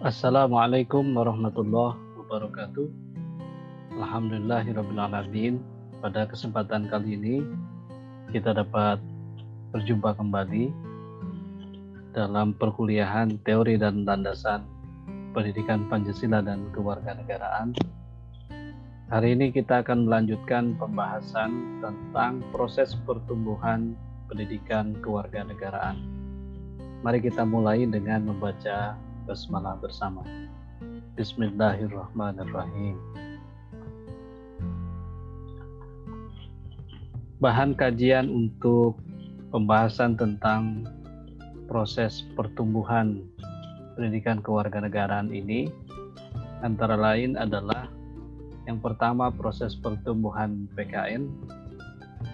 Assalamualaikum warahmatullahi wabarakatuh. Alhamdulillahirrahmanirrahim. Pada kesempatan kali ini kita dapat berjumpa kembali dalam perkuliahan teori dan landasan pendidikan Pancasila dan kewarganegaraan. Hari ini kita akan melanjutkan pembahasan tentang proses pertumbuhan pendidikan kewarganegaraan. Mari kita mulai dengan membaca basmalah bersama. Bismillahirrahmanirrahim. Bahan kajian untuk pembahasan tentang proses pertumbuhan pendidikan kewarganegaraan ini antara lain adalah yang pertama proses pertumbuhan PKN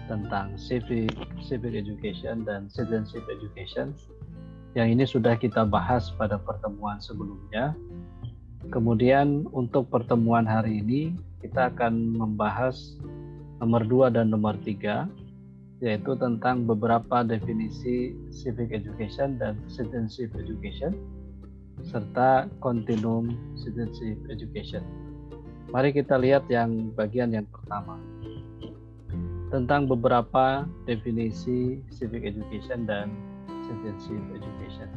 tentang civic civic education dan citizenship education yang ini sudah kita bahas pada pertemuan sebelumnya. Kemudian untuk pertemuan hari ini kita akan membahas nomor 2 dan nomor 3 yaitu tentang beberapa definisi civic education dan citizenship education serta continuum citizenship education. Mari kita lihat yang bagian yang pertama tentang beberapa definisi civic education dan citizenship education.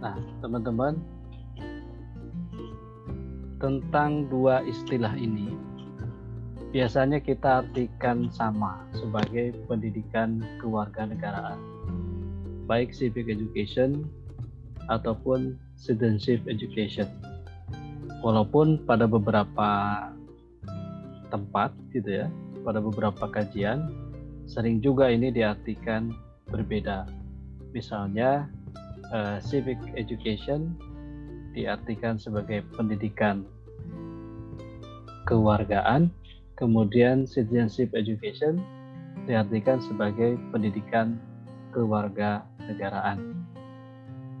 Nah, teman-teman, tentang dua istilah ini biasanya kita artikan sama sebagai pendidikan kewarganegaraan, baik civic education ataupun citizenship education. Walaupun pada beberapa tempat gitu ya, pada beberapa kajian sering juga ini diartikan berbeda. Misalnya uh, civic education diartikan sebagai pendidikan kewargaan, kemudian citizenship education diartikan sebagai pendidikan kewarga negaraan.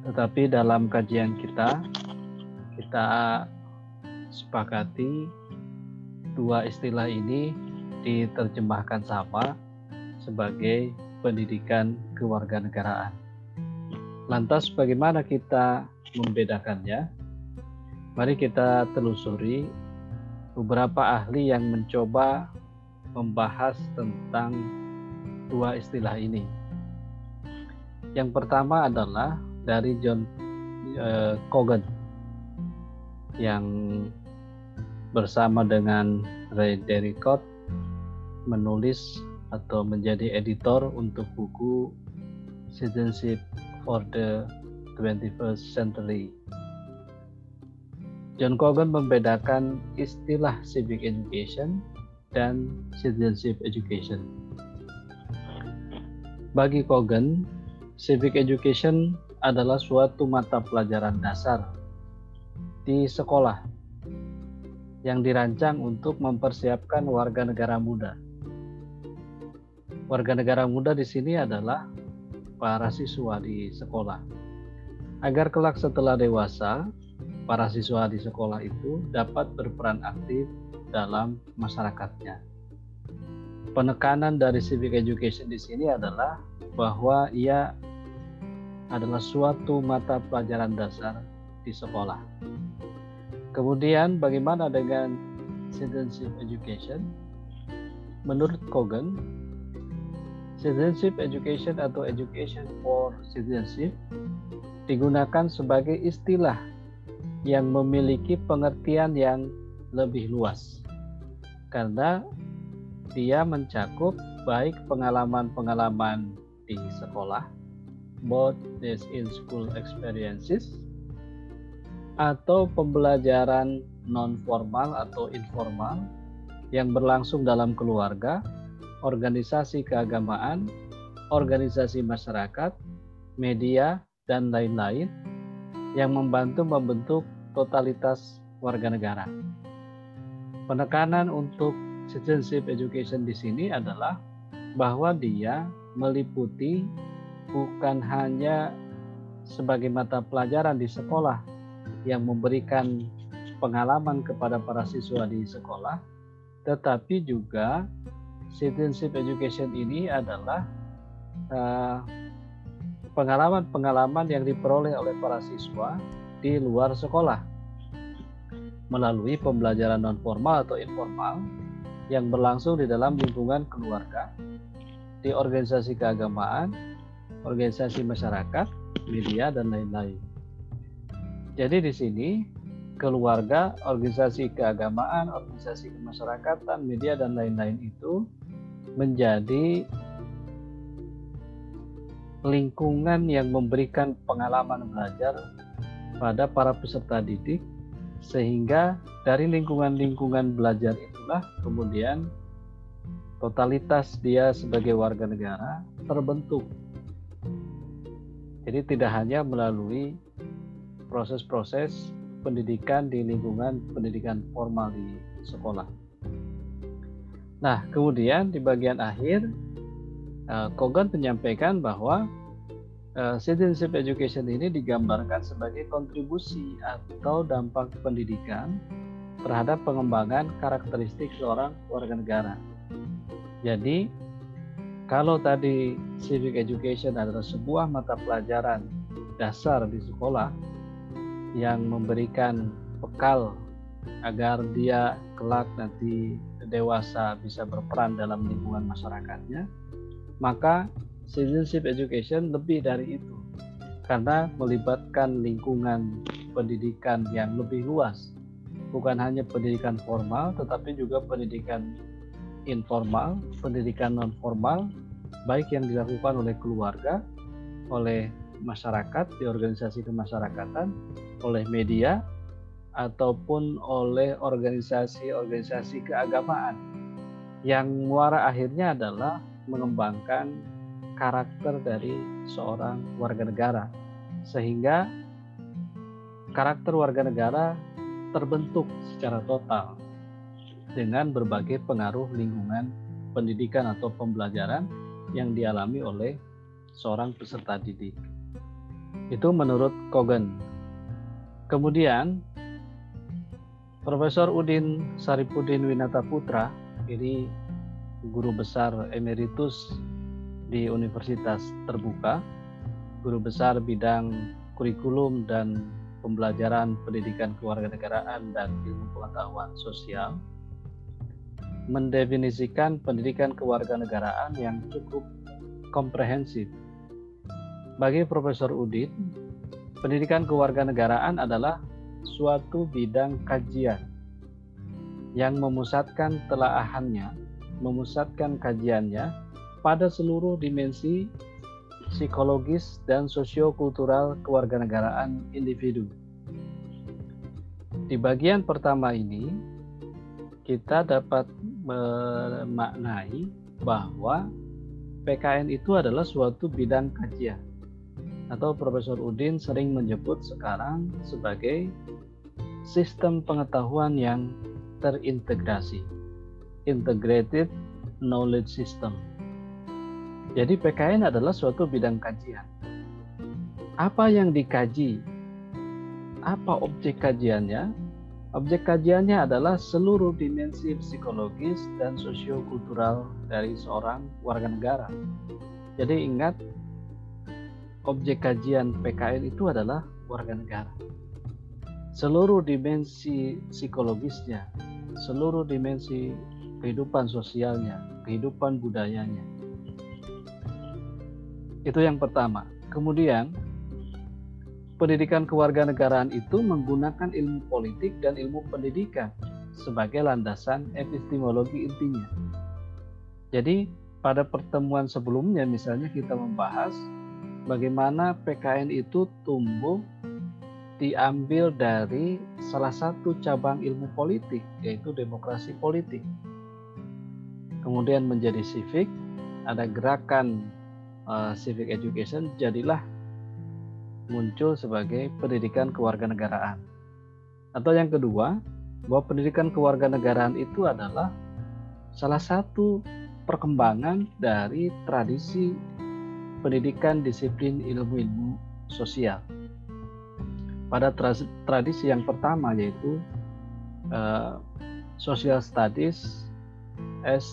Tetapi dalam kajian kita, kita sepakati dua istilah ini diterjemahkan sama sebagai pendidikan kewarganegaraan. Lantas bagaimana kita membedakannya? Mari kita telusuri beberapa ahli yang mencoba membahas tentang dua istilah ini. Yang pertama adalah dari John Cogan yang bersama dengan Ray Derricott menulis atau menjadi editor untuk buku Citizenship for the 21st Century. John Cogan membedakan istilah civic education dan citizenship education. Bagi Cogan, civic education adalah suatu mata pelajaran dasar di sekolah yang dirancang untuk mempersiapkan warga negara muda warga negara muda di sini adalah para siswa di sekolah. Agar kelak setelah dewasa, para siswa di sekolah itu dapat berperan aktif dalam masyarakatnya. Penekanan dari civic education di sini adalah bahwa ia adalah suatu mata pelajaran dasar di sekolah. Kemudian bagaimana dengan citizenship education? Menurut Kogan, Citizenship education atau education for citizenship digunakan sebagai istilah yang memiliki pengertian yang lebih luas karena dia mencakup baik pengalaman-pengalaman di sekolah, both this in school experiences, atau pembelajaran non formal atau informal yang berlangsung dalam keluarga organisasi keagamaan, organisasi masyarakat, media, dan lain-lain yang membantu membentuk totalitas warga negara. Penekanan untuk citizenship education di sini adalah bahwa dia meliputi bukan hanya sebagai mata pelajaran di sekolah yang memberikan pengalaman kepada para siswa di sekolah, tetapi juga citizenship education ini adalah uh, pengalaman-pengalaman yang diperoleh oleh para siswa di luar sekolah melalui pembelajaran non formal atau informal yang berlangsung di dalam lingkungan keluarga, di organisasi keagamaan, organisasi masyarakat, media dan lain-lain. Jadi di sini keluarga, organisasi keagamaan, organisasi kemasyarakatan, media dan lain-lain itu menjadi lingkungan yang memberikan pengalaman belajar pada para peserta didik sehingga dari lingkungan-lingkungan belajar itulah kemudian totalitas dia sebagai warga negara terbentuk. Jadi tidak hanya melalui proses-proses pendidikan di lingkungan pendidikan formal di sekolah. Nah, kemudian di bagian akhir Eh, Kogan menyampaikan bahwa uh, citizenship education ini digambarkan sebagai kontribusi atau dampak pendidikan terhadap pengembangan karakteristik seorang warga negara. Jadi, kalau tadi civic education adalah sebuah mata pelajaran dasar di sekolah yang memberikan bekal agar dia kelak nanti dewasa bisa berperan dalam lingkungan masyarakatnya, maka citizenship education lebih dari itu. Karena melibatkan lingkungan pendidikan yang lebih luas. Bukan hanya pendidikan formal tetapi juga pendidikan informal pendidikan non formal baik yang dilakukan oleh keluarga oleh masyarakat di organisasi kemasyarakatan oleh media ataupun oleh organisasi-organisasi keagamaan yang muara akhirnya adalah mengembangkan karakter dari seorang warga negara sehingga karakter warga negara terbentuk secara total dengan berbagai pengaruh lingkungan pendidikan atau pembelajaran yang dialami oleh seorang peserta didik. Itu menurut Kogan. Kemudian Profesor Udin Saripudin Winata Putra ini guru besar emeritus di Universitas Terbuka, guru besar bidang kurikulum dan pembelajaran pendidikan kewarganegaraan dan ilmu pengetahuan sosial, mendefinisikan pendidikan kewarganegaraan yang cukup komprehensif. Bagi Profesor Udin, pendidikan kewarganegaraan adalah suatu bidang kajian yang memusatkan telaahannya memusatkan kajiannya pada seluruh dimensi psikologis dan sosiokultural kewarganegaraan individu. Di bagian pertama ini, kita dapat memaknai bahwa PKN itu adalah suatu bidang kajian atau Profesor Udin sering menyebut sekarang sebagai sistem pengetahuan yang terintegrasi integrated knowledge system. Jadi PKN adalah suatu bidang kajian. Apa yang dikaji? Apa objek kajiannya? Objek kajiannya adalah seluruh dimensi psikologis dan sosiokultural dari seorang warga negara. Jadi ingat, objek kajian PKN itu adalah warga negara. Seluruh dimensi psikologisnya, seluruh dimensi kehidupan sosialnya, kehidupan budayanya. Itu yang pertama. Kemudian, pendidikan kewarganegaraan itu menggunakan ilmu politik dan ilmu pendidikan sebagai landasan epistemologi intinya. Jadi, pada pertemuan sebelumnya misalnya kita membahas bagaimana PKN itu tumbuh diambil dari salah satu cabang ilmu politik yaitu demokrasi politik kemudian menjadi civic, ada gerakan uh, civic education, jadilah muncul sebagai pendidikan kewarganegaraan. Atau yang kedua, bahwa pendidikan kewarganegaraan itu adalah salah satu perkembangan dari tradisi pendidikan disiplin ilmu-ilmu sosial. Pada tradisi yang pertama yaitu uh, social studies as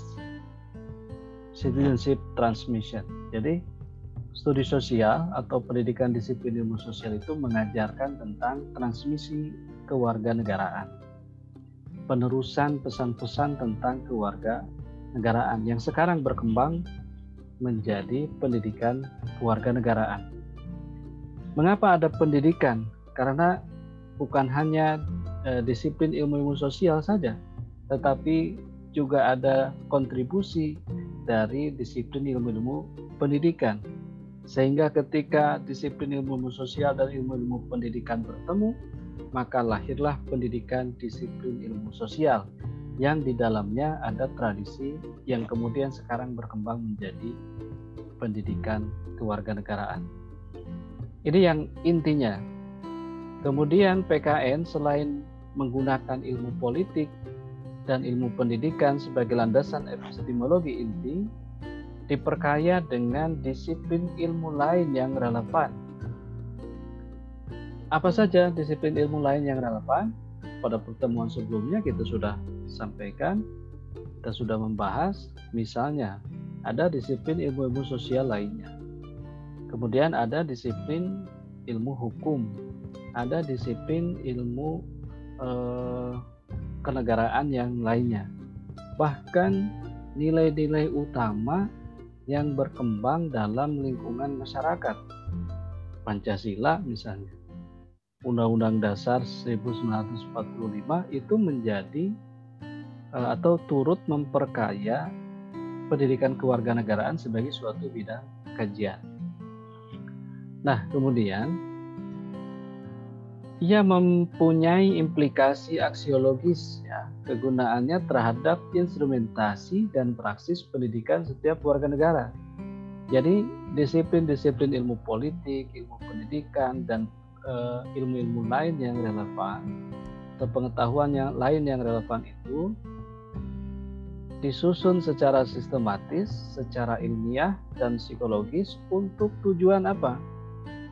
citizenship transmission. Jadi studi sosial atau pendidikan disiplin ilmu sosial itu mengajarkan tentang transmisi kewarganegaraan. Penerusan pesan-pesan tentang keluarga negaraan yang sekarang berkembang menjadi pendidikan kewarganegaraan. Mengapa ada pendidikan? Karena bukan hanya eh, disiplin ilmu-ilmu sosial saja, tetapi juga ada kontribusi dari disiplin ilmu-ilmu pendidikan. Sehingga ketika disiplin ilmu-ilmu sosial dan ilmu-ilmu pendidikan bertemu, maka lahirlah pendidikan disiplin ilmu sosial yang di dalamnya ada tradisi yang kemudian sekarang berkembang menjadi pendidikan kewarganegaraan. Ini yang intinya. Kemudian PKN selain menggunakan ilmu politik dan ilmu pendidikan sebagai landasan epistemologi inti, diperkaya dengan disiplin ilmu lain yang relevan. Apa saja disiplin ilmu lain yang relevan? Pada pertemuan sebelumnya kita sudah sampaikan, kita sudah membahas, misalnya ada disiplin ilmu-ilmu sosial lainnya. Kemudian ada disiplin ilmu hukum, ada disiplin ilmu eh, kenegaraan yang lainnya. Bahkan nilai-nilai utama yang berkembang dalam lingkungan masyarakat. Pancasila misalnya. Undang-Undang Dasar 1945 itu menjadi atau turut memperkaya pendidikan kewarganegaraan sebagai suatu bidang kajian. Nah, kemudian ia mempunyai implikasi aksiologis ya, kegunaannya terhadap instrumentasi dan praksis pendidikan setiap warga negara. Jadi, disiplin-disiplin ilmu politik, ilmu pendidikan dan eh, ilmu-ilmu lain yang relevan atau pengetahuan yang lain yang relevan itu disusun secara sistematis, secara ilmiah dan psikologis untuk tujuan apa?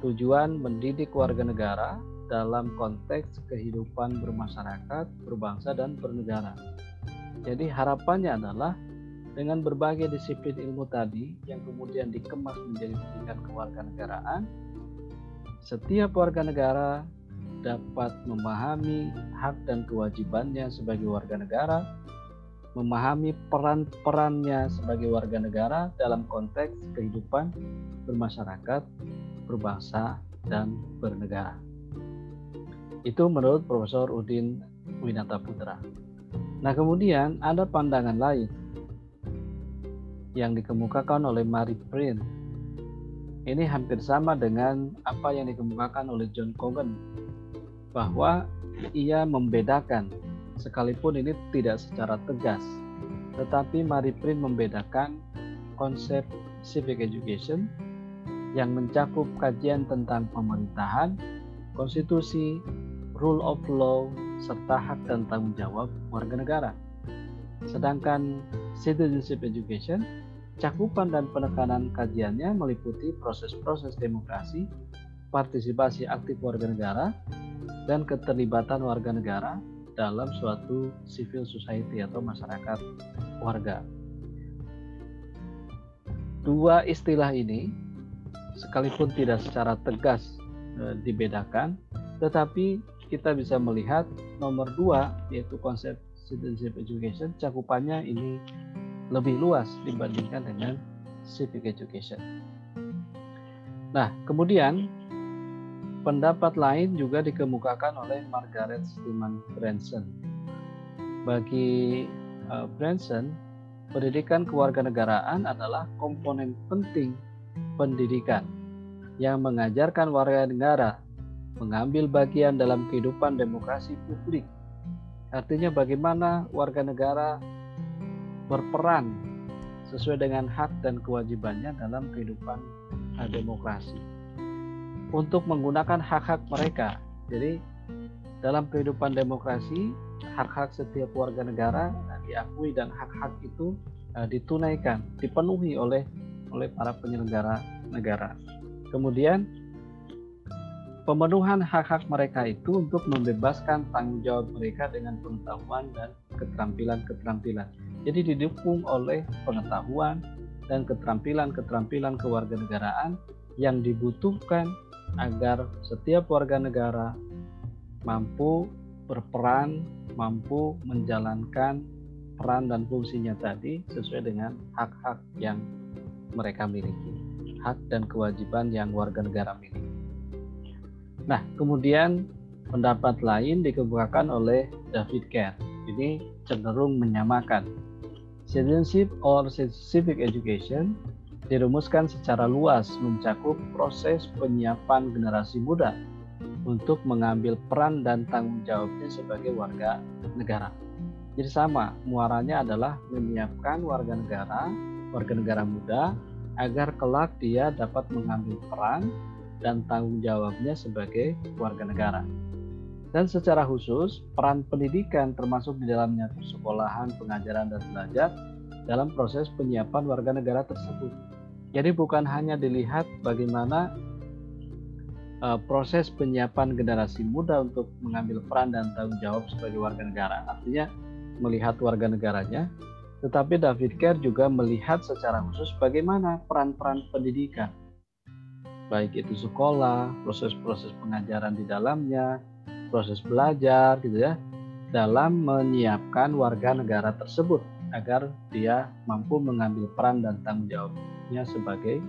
Tujuan mendidik warga negara dalam konteks kehidupan bermasyarakat, berbangsa dan bernegara. Jadi harapannya adalah dengan berbagai disiplin ilmu tadi yang kemudian dikemas menjadi pendidikan kewarganegaraan, setiap warga negara dapat memahami hak dan kewajibannya sebagai warga negara memahami peran-perannya sebagai warga negara dalam konteks kehidupan bermasyarakat, berbangsa, dan bernegara. Itu menurut Profesor Udin Winata Putra. Nah kemudian ada pandangan lain yang dikemukakan oleh Marie Print. Ini hampir sama dengan apa yang dikemukakan oleh John Cogan bahwa ia membedakan sekalipun ini tidak secara tegas. Tetapi Marie Print membedakan konsep civic education yang mencakup kajian tentang pemerintahan, konstitusi, rule of law, serta hak dan tanggung jawab warga negara. Sedangkan citizenship education, cakupan dan penekanan kajiannya meliputi proses-proses demokrasi, partisipasi aktif warga negara, dan keterlibatan warga negara dalam suatu civil society atau masyarakat warga. Dua istilah ini sekalipun tidak secara tegas e, dibedakan, tetapi kita bisa melihat nomor dua yaitu konsep citizenship education cakupannya ini lebih luas dibandingkan dengan civic education. Nah, kemudian Pendapat lain juga dikemukakan oleh Margaret Stillman Branson. Bagi uh, Branson, pendidikan kewarganegaraan adalah komponen penting pendidikan yang mengajarkan warga negara mengambil bagian dalam kehidupan demokrasi publik. Artinya bagaimana warga negara berperan sesuai dengan hak dan kewajibannya dalam kehidupan uh, demokrasi untuk menggunakan hak-hak mereka. Jadi dalam kehidupan demokrasi, hak-hak setiap warga negara diakui dan hak-hak itu uh, ditunaikan, dipenuhi oleh oleh para penyelenggara negara. Kemudian pemenuhan hak-hak mereka itu untuk membebaskan tanggung jawab mereka dengan pengetahuan dan keterampilan-keterampilan. Jadi didukung oleh pengetahuan, dan keterampilan-keterampilan kewarganegaraan yang dibutuhkan agar setiap warga negara mampu berperan, mampu menjalankan peran dan fungsinya tadi sesuai dengan hak-hak yang mereka miliki, hak dan kewajiban yang warga negara miliki. Nah, kemudian pendapat lain dikemukakan oleh David Kerr. Ini cenderung menyamakan. Citizenship or civic education dirumuskan secara luas mencakup proses penyiapan generasi muda untuk mengambil peran dan tanggung jawabnya sebagai warga negara. Jadi sama, muaranya adalah menyiapkan warga negara, warga negara muda agar kelak dia dapat mengambil peran dan tanggung jawabnya sebagai warga negara. Dan secara khusus, peran pendidikan termasuk di dalamnya persekolahan, pengajaran, dan belajar dalam proses penyiapan warga negara tersebut. Jadi bukan hanya dilihat bagaimana uh, proses penyiapan generasi muda untuk mengambil peran dan tanggung jawab sebagai warga negara. Artinya melihat warga negaranya, tetapi David Kerr juga melihat secara khusus bagaimana peran-peran pendidikan. Baik itu sekolah, proses-proses pengajaran di dalamnya, proses belajar gitu ya, dalam menyiapkan warga negara tersebut agar dia mampu mengambil peran dan tanggung jawab sebagai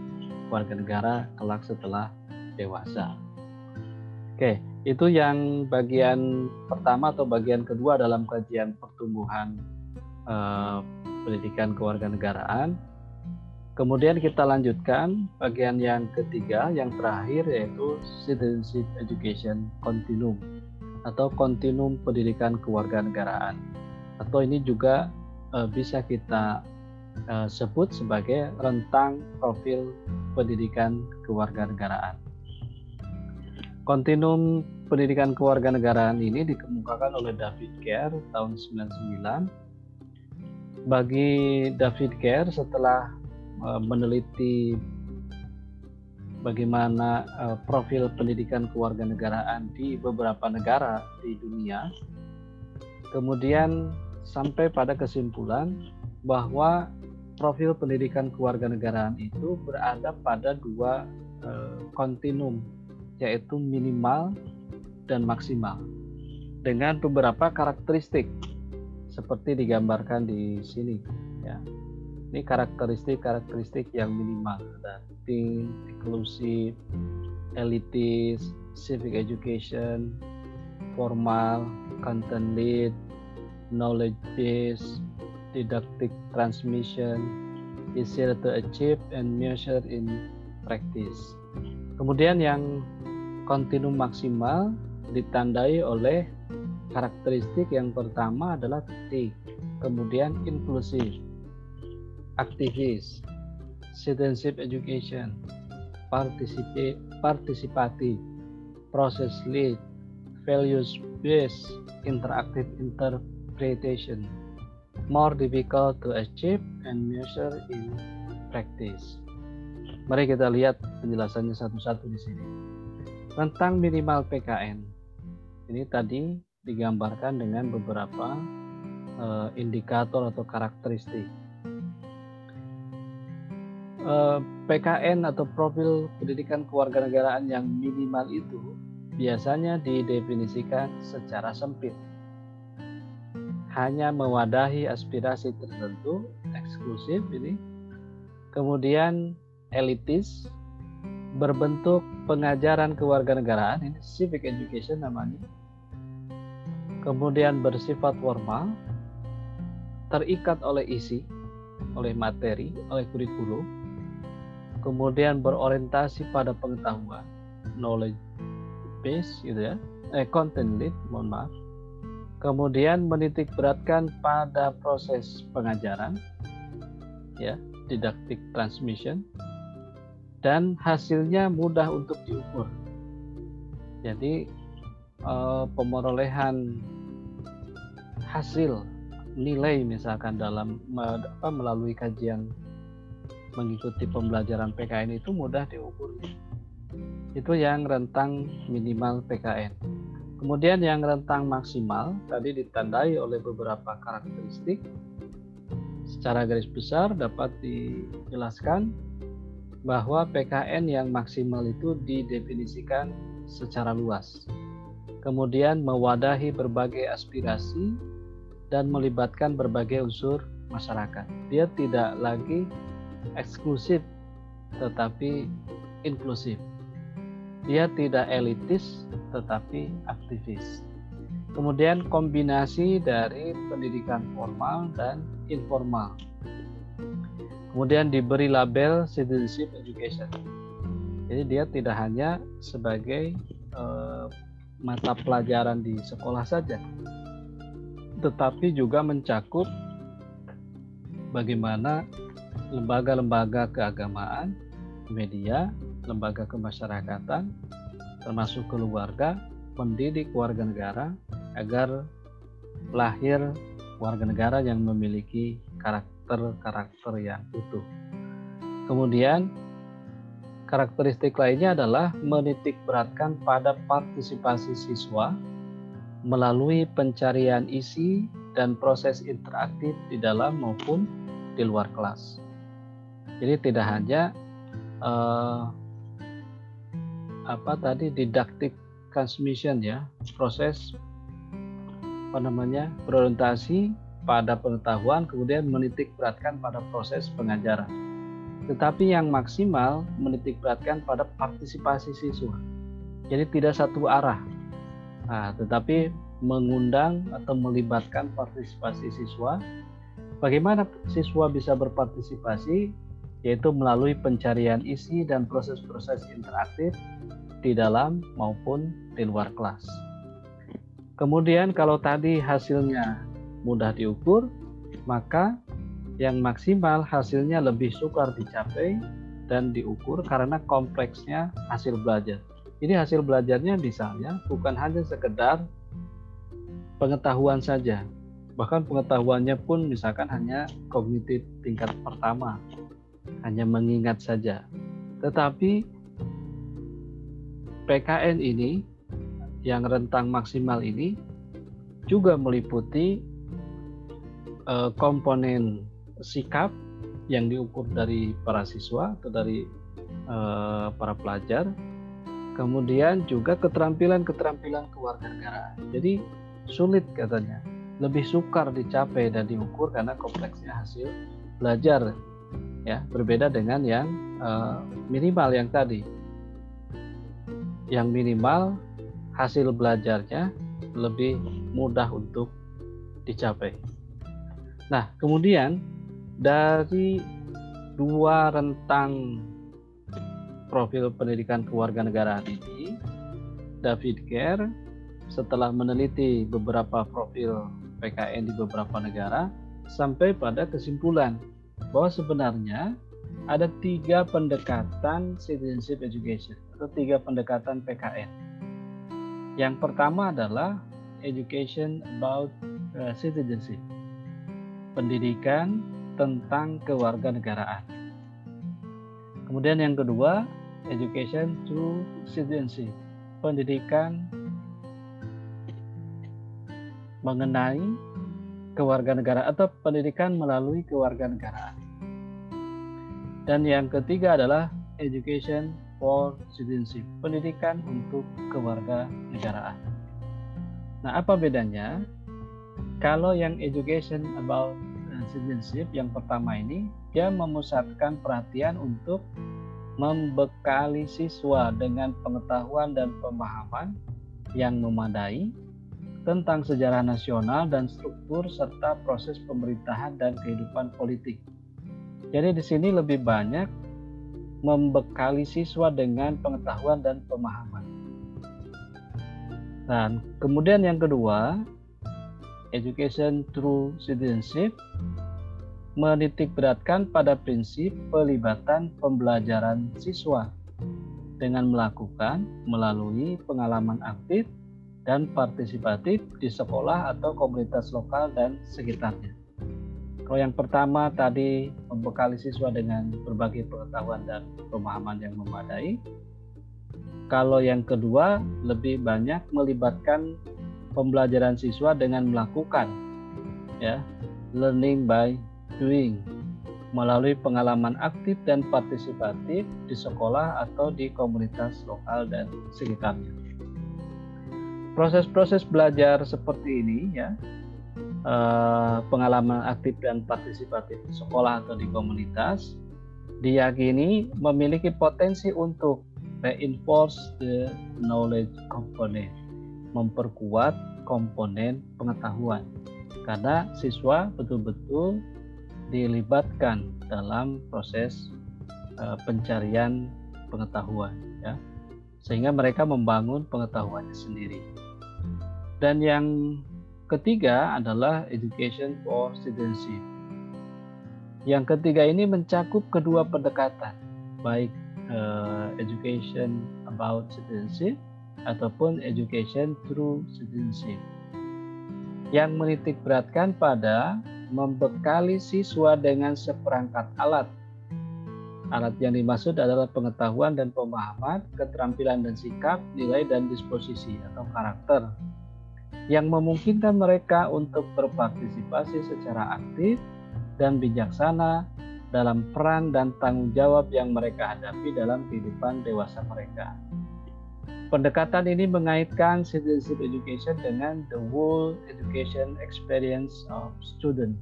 warga negara kelak setelah dewasa. Oke, itu yang bagian pertama atau bagian kedua dalam kajian pertumbuhan eh, pendidikan kewarganegaraan. Kemudian kita lanjutkan bagian yang ketiga, yang terakhir yaitu citizenship education continuum atau kontinum pendidikan kewarganegaraan. Atau ini juga eh, bisa kita uh, sebut sebagai rentang profil pendidikan kewarganegaraan. Kontinum pendidikan kewarganegaraan ini dikemukakan oleh David Kerr tahun 99. Bagi David Kerr setelah uh, meneliti bagaimana uh, profil pendidikan kewarganegaraan di beberapa negara di dunia, kemudian sampai pada kesimpulan bahwa profil pendidikan kewarganegaraan itu berada pada dua uh, kontinum yaitu minimal dan maksimal. Dengan beberapa karakteristik seperti digambarkan di sini ya. Ini karakteristik-karakteristik yang minimal ada think, inclusive, elitis, civic education, formal, content lead, knowledge based, didactic transmission, easier to achieve and measure in practice. Kemudian yang kontinum maksimal ditandai oleh karakteristik yang pertama adalah titik, kemudian inklusif, aktivis, citizenship education, partisipatif, process lead, values based, interactive interpretation more difficult to achieve and measure in practice. Mari kita lihat penjelasannya satu-satu di sini. Tentang minimal PKN. Ini tadi digambarkan dengan beberapa uh, indikator atau karakteristik. Uh, eh, PKN atau profil pendidikan kewarganegaraan yang minimal itu biasanya didefinisikan secara sempit hanya mewadahi aspirasi tertentu, eksklusif ini. Kemudian elitis, berbentuk pengajaran kewarganegaraan, ini civic education namanya. Kemudian bersifat formal, terikat oleh isi, oleh materi, oleh kurikulum. Kemudian berorientasi pada pengetahuan, knowledge base gitu ya, eh content lead, mohon maaf kemudian menitik beratkan pada proses pengajaran ya didaktik transmission dan hasilnya mudah untuk diukur. Jadi eh, pemerolehan hasil nilai misalkan dalam apa, melalui kajian mengikuti pembelajaran PKN itu mudah diukur. Itu yang rentang minimal PKN Kemudian yang rentang maksimal tadi ditandai oleh beberapa karakteristik. secara garis besar dapat dijelaskan bahwa PKN yang maksimal itu didefinisikan secara luas. Kemudian mewadahi berbagai aspirasi dan melibatkan berbagai unsur masyarakat. Dia tidak lagi eksklusif tetapi inklusif. Dia tidak elitis tetapi aktivis. Kemudian kombinasi dari pendidikan formal dan informal. Kemudian diberi label citizenship education. Jadi dia tidak hanya sebagai uh, mata pelajaran di sekolah saja, tetapi juga mencakup bagaimana lembaga-lembaga keagamaan, media, lembaga kemasyarakatan, termasuk keluarga, mendidik warga negara agar lahir warga negara yang memiliki karakter-karakter yang utuh. Kemudian karakteristik lainnya adalah menitik beratkan pada partisipasi siswa melalui pencarian isi dan proses interaktif di dalam maupun di luar kelas. Jadi tidak hanya uh, apa tadi didaktik transmission ya proses apa namanya berorientasi pada pengetahuan kemudian menitik beratkan pada proses pengajaran. Tetapi yang maksimal menitik beratkan pada partisipasi siswa. Jadi tidak satu arah. Nah, tetapi mengundang atau melibatkan partisipasi siswa. Bagaimana siswa bisa berpartisipasi yaitu melalui pencarian isi dan proses-proses interaktif di dalam maupun di luar kelas. Kemudian kalau tadi hasilnya mudah diukur, maka yang maksimal hasilnya lebih sukar dicapai dan diukur karena kompleksnya hasil belajar. Jadi hasil belajarnya misalnya bukan hanya sekedar pengetahuan saja, bahkan pengetahuannya pun misalkan hanya kognitif tingkat pertama, hanya mengingat saja. Tetapi PKN ini yang rentang maksimal ini juga meliputi uh, komponen sikap yang diukur dari para siswa atau dari uh, para pelajar, kemudian juga keterampilan-keterampilan kewarganegaraan. Jadi sulit katanya, lebih sukar dicapai dan diukur karena kompleksnya hasil belajar ya berbeda dengan yang uh, minimal yang tadi yang minimal hasil belajarnya lebih mudah untuk dicapai. Nah, kemudian dari dua rentang profil pendidikan kewarganegaraan ini, David Kerr setelah meneliti beberapa profil PKN di beberapa negara sampai pada kesimpulan bahwa sebenarnya ada tiga pendekatan citizenship education atau tiga pendekatan PKN. Yang pertama adalah education about uh, citizenship, pendidikan tentang kewarganegaraan. Kemudian yang kedua, education through citizenship, pendidikan mengenai kewarganegaraan atau pendidikan melalui kewarganegaraan. Dan yang ketiga adalah education for citizenship, pendidikan untuk keluarga negaraan. Nah, apa bedanya? Kalau yang education about uh, citizenship yang pertama ini dia memusatkan perhatian untuk membekali siswa dengan pengetahuan dan pemahaman yang memadai tentang sejarah nasional dan struktur serta proses pemerintahan dan kehidupan politik jadi di sini lebih banyak membekali siswa dengan pengetahuan dan pemahaman. Dan kemudian yang kedua, education through citizenship menitik beratkan pada prinsip pelibatan pembelajaran siswa dengan melakukan melalui pengalaman aktif dan partisipatif di sekolah atau komunitas lokal dan sekitarnya. Kalau yang pertama tadi membekali siswa dengan berbagai pengetahuan dan pemahaman yang memadai. Kalau yang kedua lebih banyak melibatkan pembelajaran siswa dengan melakukan ya learning by doing melalui pengalaman aktif dan partisipatif di sekolah atau di komunitas lokal dan sekitarnya. Proses-proses belajar seperti ini ya, eh, pengalaman aktif dan partisipatif di sekolah atau di komunitas diyakini memiliki potensi untuk reinforce the knowledge component, memperkuat komponen pengetahuan. Karena siswa betul-betul dilibatkan dalam proses uh, pencarian pengetahuan ya sehingga mereka membangun pengetahuannya sendiri dan yang ketiga adalah education for citizenship. Yang ketiga ini mencakup kedua pendekatan baik uh, education about citizenship ataupun education through citizenship. Yang menitik beratkan pada membekali siswa dengan seperangkat alat. Alat yang dimaksud adalah pengetahuan dan pemahaman, keterampilan dan sikap, nilai dan disposisi atau karakter yang memungkinkan mereka untuk berpartisipasi secara aktif dan bijaksana dalam peran dan tanggung jawab yang mereka hadapi dalam kehidupan dewasa mereka. Pendekatan ini mengaitkan citizenship education dengan the whole education experience of student,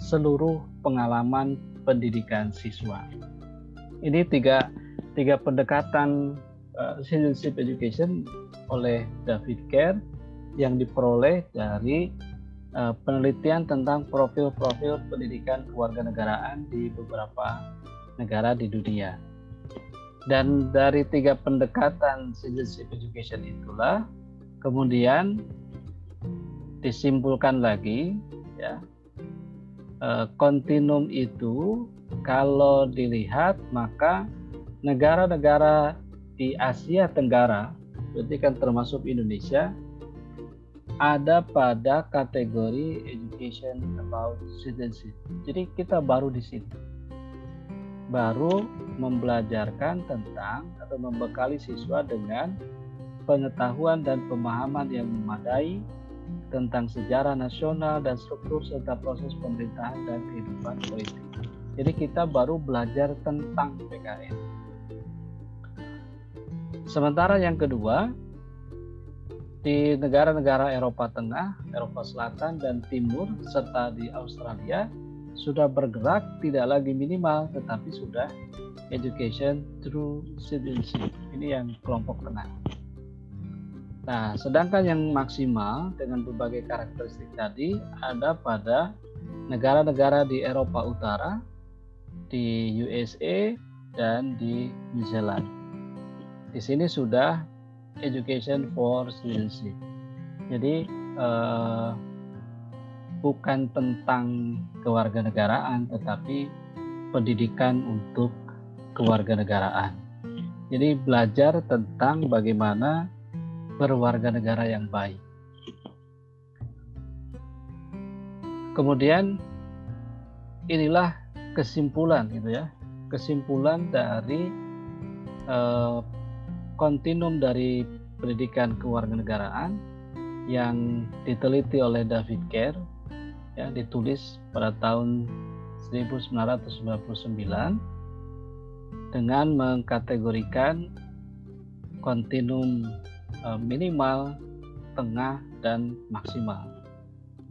seluruh pengalaman pendidikan siswa. Ini tiga, tiga pendekatan uh, citizenship education oleh David Kerr yang diperoleh dari uh, penelitian tentang profil-profil pendidikan kewarganegaraan di beberapa negara di dunia. Dan dari tiga pendekatan citizenship education itulah kemudian disimpulkan lagi ya eh, kontinum itu kalau dilihat maka negara-negara di Asia Tenggara berarti kan termasuk Indonesia ada pada kategori education about citizenship. Jadi kita baru di sini baru membelajarkan tentang atau membekali siswa dengan pengetahuan dan pemahaman yang memadai tentang sejarah nasional dan struktur serta proses pemerintahan dan kehidupan politik. Jadi kita baru belajar tentang PKN. Sementara yang kedua, di negara-negara Eropa Tengah, Eropa Selatan dan Timur serta di Australia sudah bergerak tidak lagi minimal tetapi sudah education through citizenship. Ini yang kelompok tengah. Nah, sedangkan yang maksimal dengan berbagai karakteristik tadi ada pada negara-negara di Eropa Utara, di USA, dan di New Zealand. Di sini sudah education for citizenship. Jadi eh, bukan tentang kewarganegaraan tetapi pendidikan untuk kewarganegaraan. Jadi belajar tentang bagaimana berwarga negara yang baik. Kemudian inilah kesimpulan gitu ya. Kesimpulan dari eh, kontinum dari pendidikan kewarganegaraan yang diteliti oleh David Kerr ya ditulis pada tahun 1999 dengan mengkategorikan kontinum eh, minimal, tengah, dan maksimal.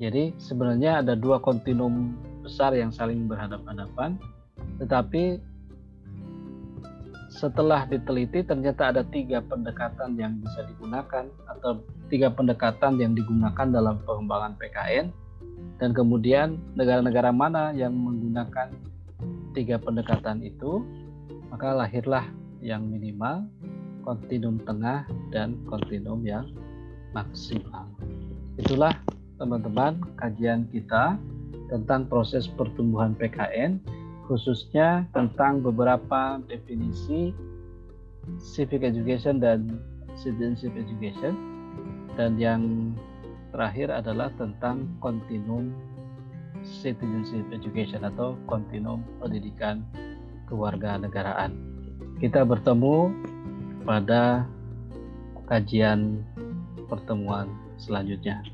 Jadi sebenarnya ada dua kontinum besar yang saling berhadapan-hadapan, tetapi setelah diteliti ternyata ada tiga pendekatan yang bisa digunakan atau tiga pendekatan yang digunakan dalam pengembangan PKN dan kemudian negara-negara mana yang menggunakan tiga pendekatan itu? Maka lahirlah yang minimal kontinum tengah dan kontinum yang maksimal. Itulah teman-teman kajian kita tentang proses pertumbuhan PKN khususnya tentang beberapa definisi civic education dan citizenship education dan yang terakhir adalah tentang kontinum citizenship education atau kontinum pendidikan kewarganegaraan. Kita bertemu pada kajian pertemuan selanjutnya.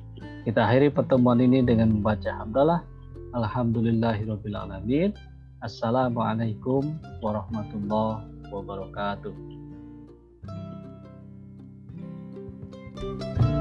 Kita akhiri pertemuan ini dengan membaca hamdalah. Alhamdulillahirobbilalamin. Assalamualaikum warahmatullahi wabarakatuh. thank you